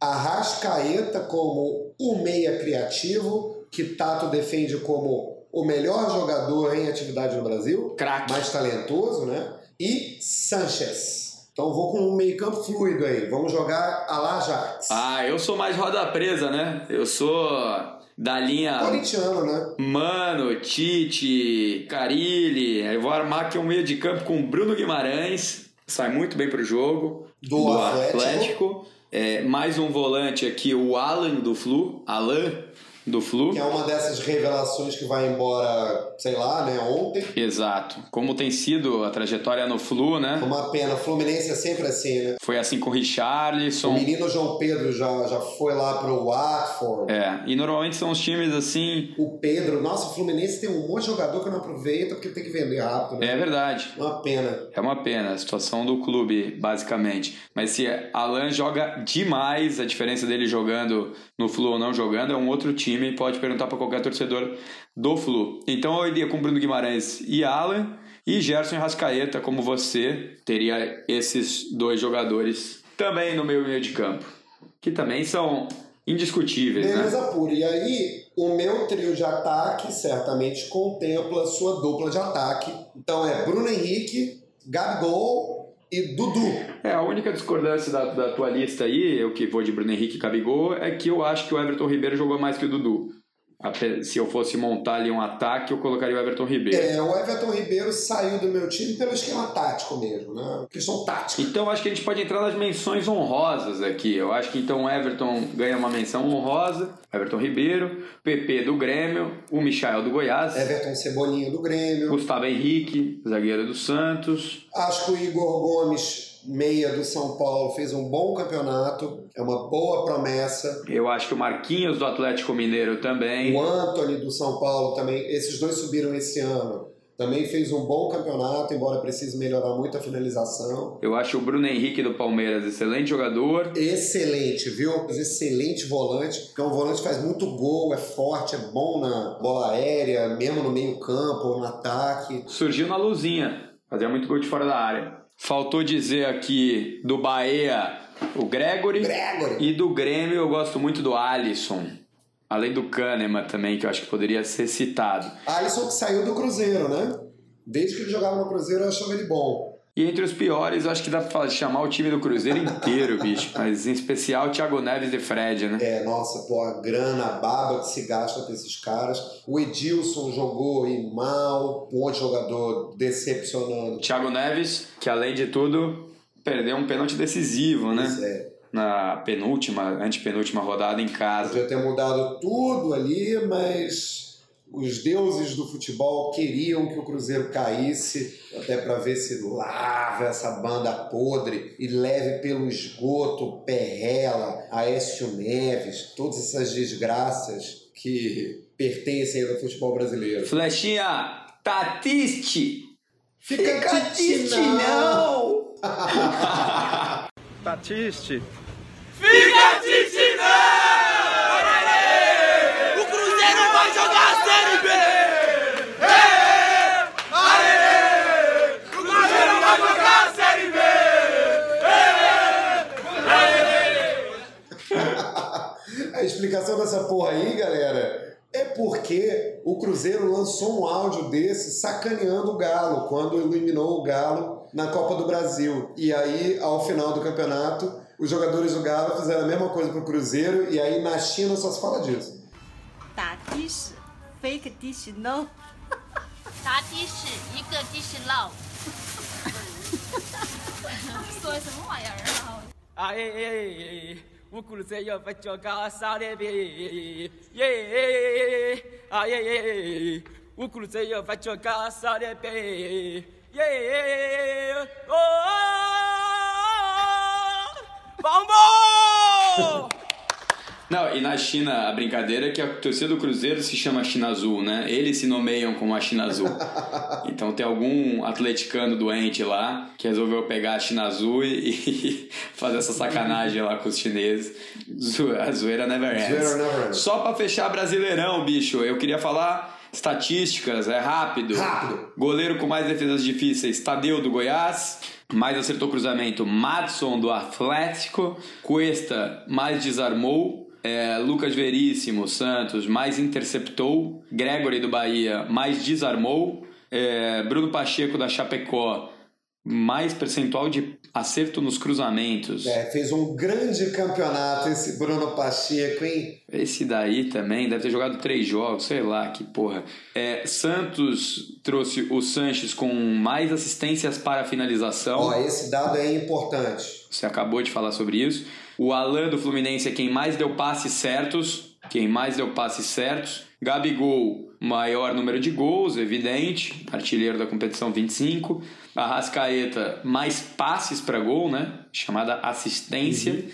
Arrascaeta como o meia criativo, que Tato defende como o melhor jogador em atividade no Brasil, Craque. mais talentoso, né? E Sanchez. Então vou com um meio campo fluido aí. Vamos jogar a Ajax. Ah, eu sou mais roda presa, né? Eu sou da linha Corintiano, né? Mano, Tite, Carilli. Eu vou armar aqui um meio de campo com Bruno Guimarães. Sai muito bem pro jogo. Do, do Atlético. Atlético. É, mais um volante aqui, o Alan do Flu. Alan do Flu. Que é uma dessas revelações que vai embora, sei lá, né, ontem. Exato. Como tem sido a trajetória no Flu, né? Uma pena. Fluminense é sempre assim, né? Foi assim com o O Richarlison. menino João Pedro já, já foi lá pro Watford. É, e normalmente são os times assim. O Pedro, nossa, o Fluminense tem um monte de jogador que não aproveita porque tem que vender rápido, né? É verdade. Uma pena. É uma pena a situação do clube, basicamente. Mas se Alan joga demais, a diferença dele jogando no Flu ou não jogando é um outro time. Pode perguntar para qualquer torcedor do Flu. Então eu iria com Bruno Guimarães e Alan. E Gerson Rascaeta, como você, teria esses dois jogadores também no meu meio de campo. Que também são indiscutíveis, né? Beleza pura. E aí, o meu trio de ataque certamente contempla sua dupla de ataque. Então é Bruno Henrique, Gabigol e Dudu. É, a única discordância da, da tua lista aí, eu que vou de Bruno Henrique e Gabigol, é que eu acho que o Everton Ribeiro jogou mais que o Dudu. Se eu fosse montar ali um ataque, eu colocaria o Everton Ribeiro. É, o Everton Ribeiro saiu do meu time pelo esquema tático mesmo, né? Questão tática. Então acho que a gente pode entrar nas menções honrosas aqui. Eu acho que então o Everton ganha uma menção honrosa, Everton Ribeiro, PP do Grêmio, o Michael do Goiás, Everton Cebolinha do Grêmio. Gustavo Henrique, zagueiro do Santos, Acho que o Igor Gomes, meia do São Paulo, fez um bom campeonato. É uma boa promessa. eu acho que o Marquinhos do Atlético Mineiro também. O Anthony do São Paulo também. Esses dois subiram esse ano. Também fez um bom campeonato, embora precise melhorar muito a finalização. Eu acho o Bruno Henrique do Palmeiras excelente jogador. Excelente, viu? Excelente volante, porque é um volante que faz muito gol, é forte, é bom na bola aérea, mesmo no meio campo, no ataque. Surgiu na luzinha, fazia muito gol de fora da área. Faltou dizer aqui do Bahia o Gregory. Gregory! E do Grêmio eu gosto muito do Alisson. Além do Kahneman também, que eu acho que poderia ser citado. Alisson que saiu do Cruzeiro, né? Desde que ele jogava no Cruzeiro eu achava ele bom. E entre os piores, eu acho que dá pra chamar o time do Cruzeiro inteiro, (laughs) bicho. Mas em especial o Thiago Neves e Fred, né? É, nossa, pô, a grana, a baba que se gasta com esses caras. O Edilson jogou aí mal, um outro jogador decepcionando. Thiago Neves, que além de tudo, perdeu um pênalti decisivo, né? Pois é. Na penúltima, antepenúltima rodada em casa. Podia ter mudado tudo ali, mas os deuses do futebol queriam que o Cruzeiro caísse, até para ver se lava essa banda podre e leve pelo esgoto Perrela, Aécio Neves, todas essas desgraças que pertencem ao futebol brasileiro. Flechinha, Tatiste! Fica Tatiste, tite, não! (laughs) Batiste. O Cruzeiro vai jogar a Série B! O Cruzeiro vai jogar a Série B! A explicação dessa porra aí, galera, é porque o Cruzeiro lançou um áudio desse sacaneando o Galo quando eliminou o Galo na Copa do Brasil. E aí, ao final do campeonato, os jogadores do Galo fizeram a mesma coisa pro Cruzeiro e aí na China só se fala disso. 打的士，fake dish no。答的士一个的士唠。说什么玩意儿啊？ Aê, o Cruzeiro vai jogar a Série B! Yeah, aê, o Cruzeiro vai jogar a Série B! Yeah, oh, vamos! Não, e na China, a brincadeira é que a torcida do Cruzeiro se chama China Azul, né? Eles se nomeiam como a China Azul. (laughs) Então tem algum atleticano doente lá que resolveu pegar a China Azul e, (laughs) e fazer essa sacanagem lá com os chineses. A zoeira never ends. Zoeira never ends. Só pra fechar Brasileirão, bicho, eu queria falar estatísticas, é rápido. Rápido. Goleiro com mais defesas difíceis, Tadeu do Goiás. Mais acertou cruzamento, Madson do Atlético. Cuesta mais desarmou. É, Lucas Veríssimo, Santos, mais interceptou. Gregory do Bahia, mais desarmou. É, Bruno Pacheco da Chapecó, mais percentual de acerto nos cruzamentos. É, fez um grande campeonato esse Bruno Pacheco, hein? Esse daí também deve ter jogado três jogos, sei lá, que porra. É, Santos trouxe o Sanches com mais assistências para finalização. Ó, esse dado é importante. Você acabou de falar sobre isso. O Alan do Fluminense é quem mais deu passes certos. Quem mais deu passes certos. Gabigol, maior número de gols, evidente. Artilheiro da competição 25. Arrascaeta, mais passes para gol, né? Chamada assistência. Uhum.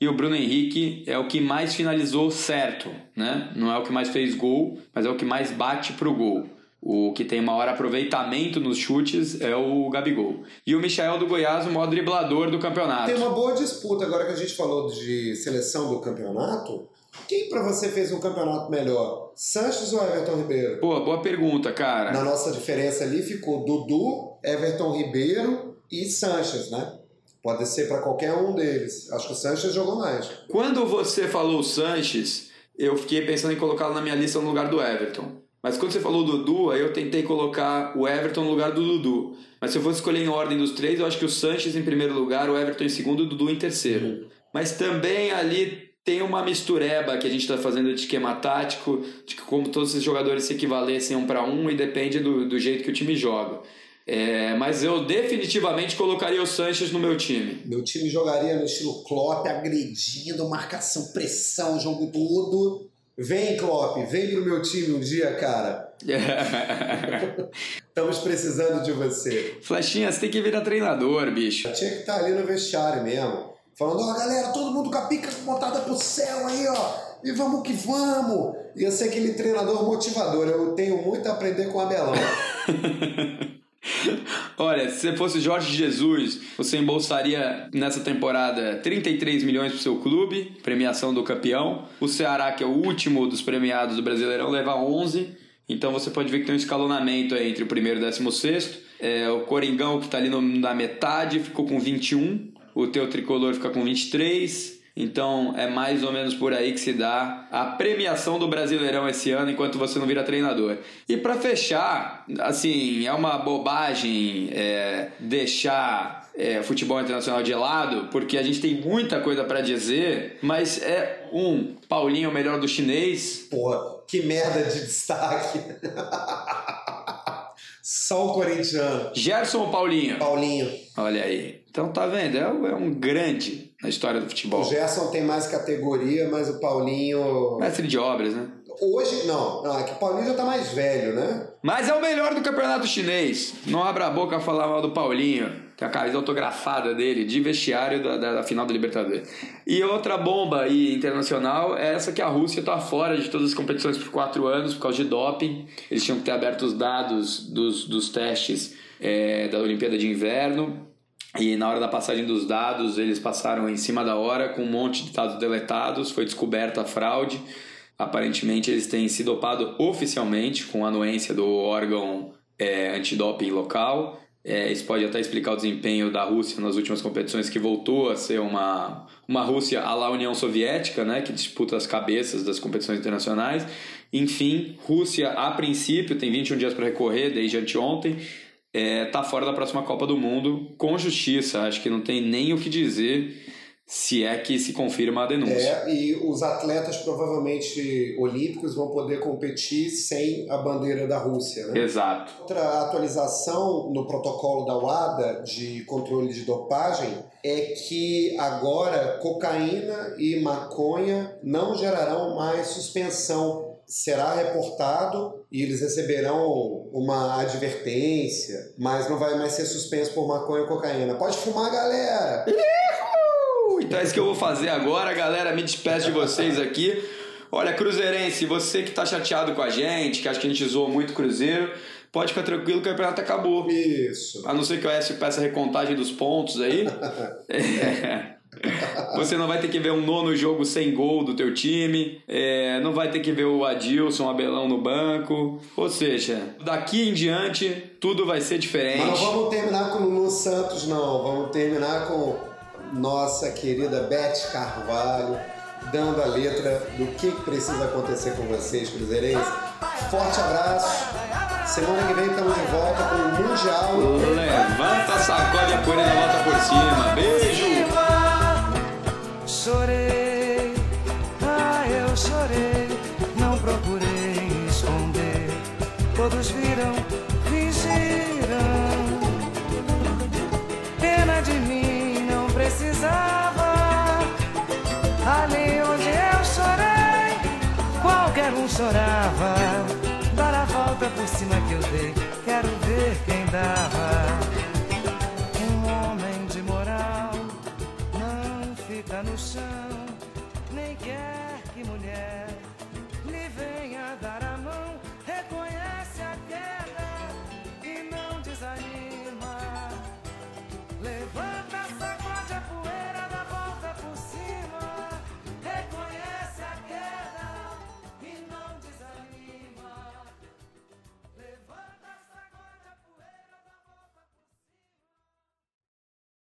E o Bruno Henrique é o que mais finalizou certo, né? Não é o que mais fez gol, mas é o que mais bate pro gol. O que tem maior aproveitamento nos chutes é o Gabigol. E o Michel do Goiás, o maior driblador do campeonato. Tem uma boa disputa agora que a gente falou de seleção do campeonato. Quem para você fez um campeonato melhor? Sanches ou Everton Ribeiro? Pô, boa pergunta, cara. Na nossa diferença ali ficou Dudu, Everton Ribeiro e Sanches, né? Pode ser para qualquer um deles. Acho que o Sanches jogou mais. Quando você falou Sanches, eu fiquei pensando em colocá-lo na minha lista no lugar do Everton. Mas quando você falou Dudu, aí eu tentei colocar o Everton no lugar do Dudu. Mas se eu fosse escolher em ordem dos três, eu acho que o Sanches em primeiro lugar, o Everton em segundo e o Dudu em terceiro. Uhum. Mas também ali tem uma mistureba que a gente está fazendo de esquema tático, de como todos esses jogadores se equivalessem um para um e depende do, do jeito que o time joga. É, mas eu definitivamente colocaria o Sanches no meu time. Meu time jogaria no estilo Klopp, agredindo, marcação, pressão, jogo todo. Vem, Klopp, vem pro meu time um dia, cara. (laughs) Estamos precisando de você. Flechinha, você tem que virar treinador, bicho. Tinha que estar tá ali no vestiário mesmo. Falando, ó, oh, galera, todo mundo com a pica botada pro céu aí, ó. E vamos que vamos. Ia ser aquele treinador motivador. Eu tenho muito a aprender com o Abelão. (laughs) (laughs) Olha, se você fosse Jorge Jesus, você embolsaria nessa temporada 33 milhões para o seu clube, premiação do campeão. O Ceará, que é o último dos premiados do Brasileirão, leva 11. Então você pode ver que tem um escalonamento entre o primeiro e o décimo sexto. É, o Coringão, que está ali no, na metade, ficou com 21. O teu tricolor fica com 23. Então é mais ou menos por aí que se dá a premiação do Brasileirão esse ano enquanto você não vira treinador. E para fechar, assim, é uma bobagem é, deixar é, futebol internacional de lado, porque a gente tem muita coisa para dizer, mas é um, Paulinho é o melhor do chinês. Porra, que merda de destaque. (laughs) Só o corintiano. Gerson ou Paulinho? Paulinho. Olha aí. Então tá vendo? É, é um grande na história do futebol. O Gerson tem mais categoria, mas o Paulinho. Mestre de obras, né? Hoje, não, não, é que o Paulinho já tá mais velho, né? Mas é o melhor do campeonato chinês. Não abra a boca a falar mal do Paulinho, que é a camisa autografada dele, de vestiário da, da, da, final da Libertadores. E outra bomba aí internacional é essa que a Rússia tá fora de todas as competições por quatro anos por causa de doping. Eles tinham que ter aberto os dados dos, dos testes é, da Olimpíada de Inverno e na hora da passagem dos dados, eles passaram em cima da hora com um monte de dados deletados, foi descoberta a fraude. Aparentemente, eles têm se dopado oficialmente com a anuência do órgão é, antidoping local. É, isso pode até explicar o desempenho da Rússia nas últimas competições, que voltou a ser uma, uma Rússia à la União Soviética, né, que disputa as cabeças das competições internacionais. Enfim, Rússia, a princípio, tem 21 dias para recorrer desde anteontem é, tá fora da próxima Copa do Mundo com justiça. Acho que não tem nem o que dizer se é que se confirma a denúncia. É, e os atletas provavelmente olímpicos vão poder competir sem a bandeira da Rússia, né? Exato. Outra atualização no protocolo da UADA de controle de dopagem é que agora cocaína e maconha não gerarão mais suspensão será reportado e eles receberão uma advertência, mas não vai mais ser suspenso por maconha ou cocaína. Pode fumar, galera! Então é isso que eu vou fazer agora, galera. Me despeço de vocês aqui. Olha, Cruzeirense, você que tá chateado com a gente, que acha que a gente zoou muito Cruzeiro, pode ficar tranquilo que o campeonato acabou. Isso. A não ser que o S peça recontagem dos pontos aí. (laughs) é. Você não vai ter que ver um nono jogo sem gol do teu time, é, não vai ter que ver o Adilson, Abelão no banco. Ou seja, daqui em diante tudo vai ser diferente. Mas não vamos terminar com o Lulu Santos, não. Vamos terminar com nossa querida Beth Carvalho, dando a letra do que precisa acontecer com vocês, Cruzeirenses. Forte abraço. Semana que vem estamos de volta com o Mundial. Levanta, sacode a poeira e volta por cima. Beijo! chorei, ah, eu chorei, não procurei esconder. Todos viram, andava. Um homem de moral não fica no chão, nem quer que mulher.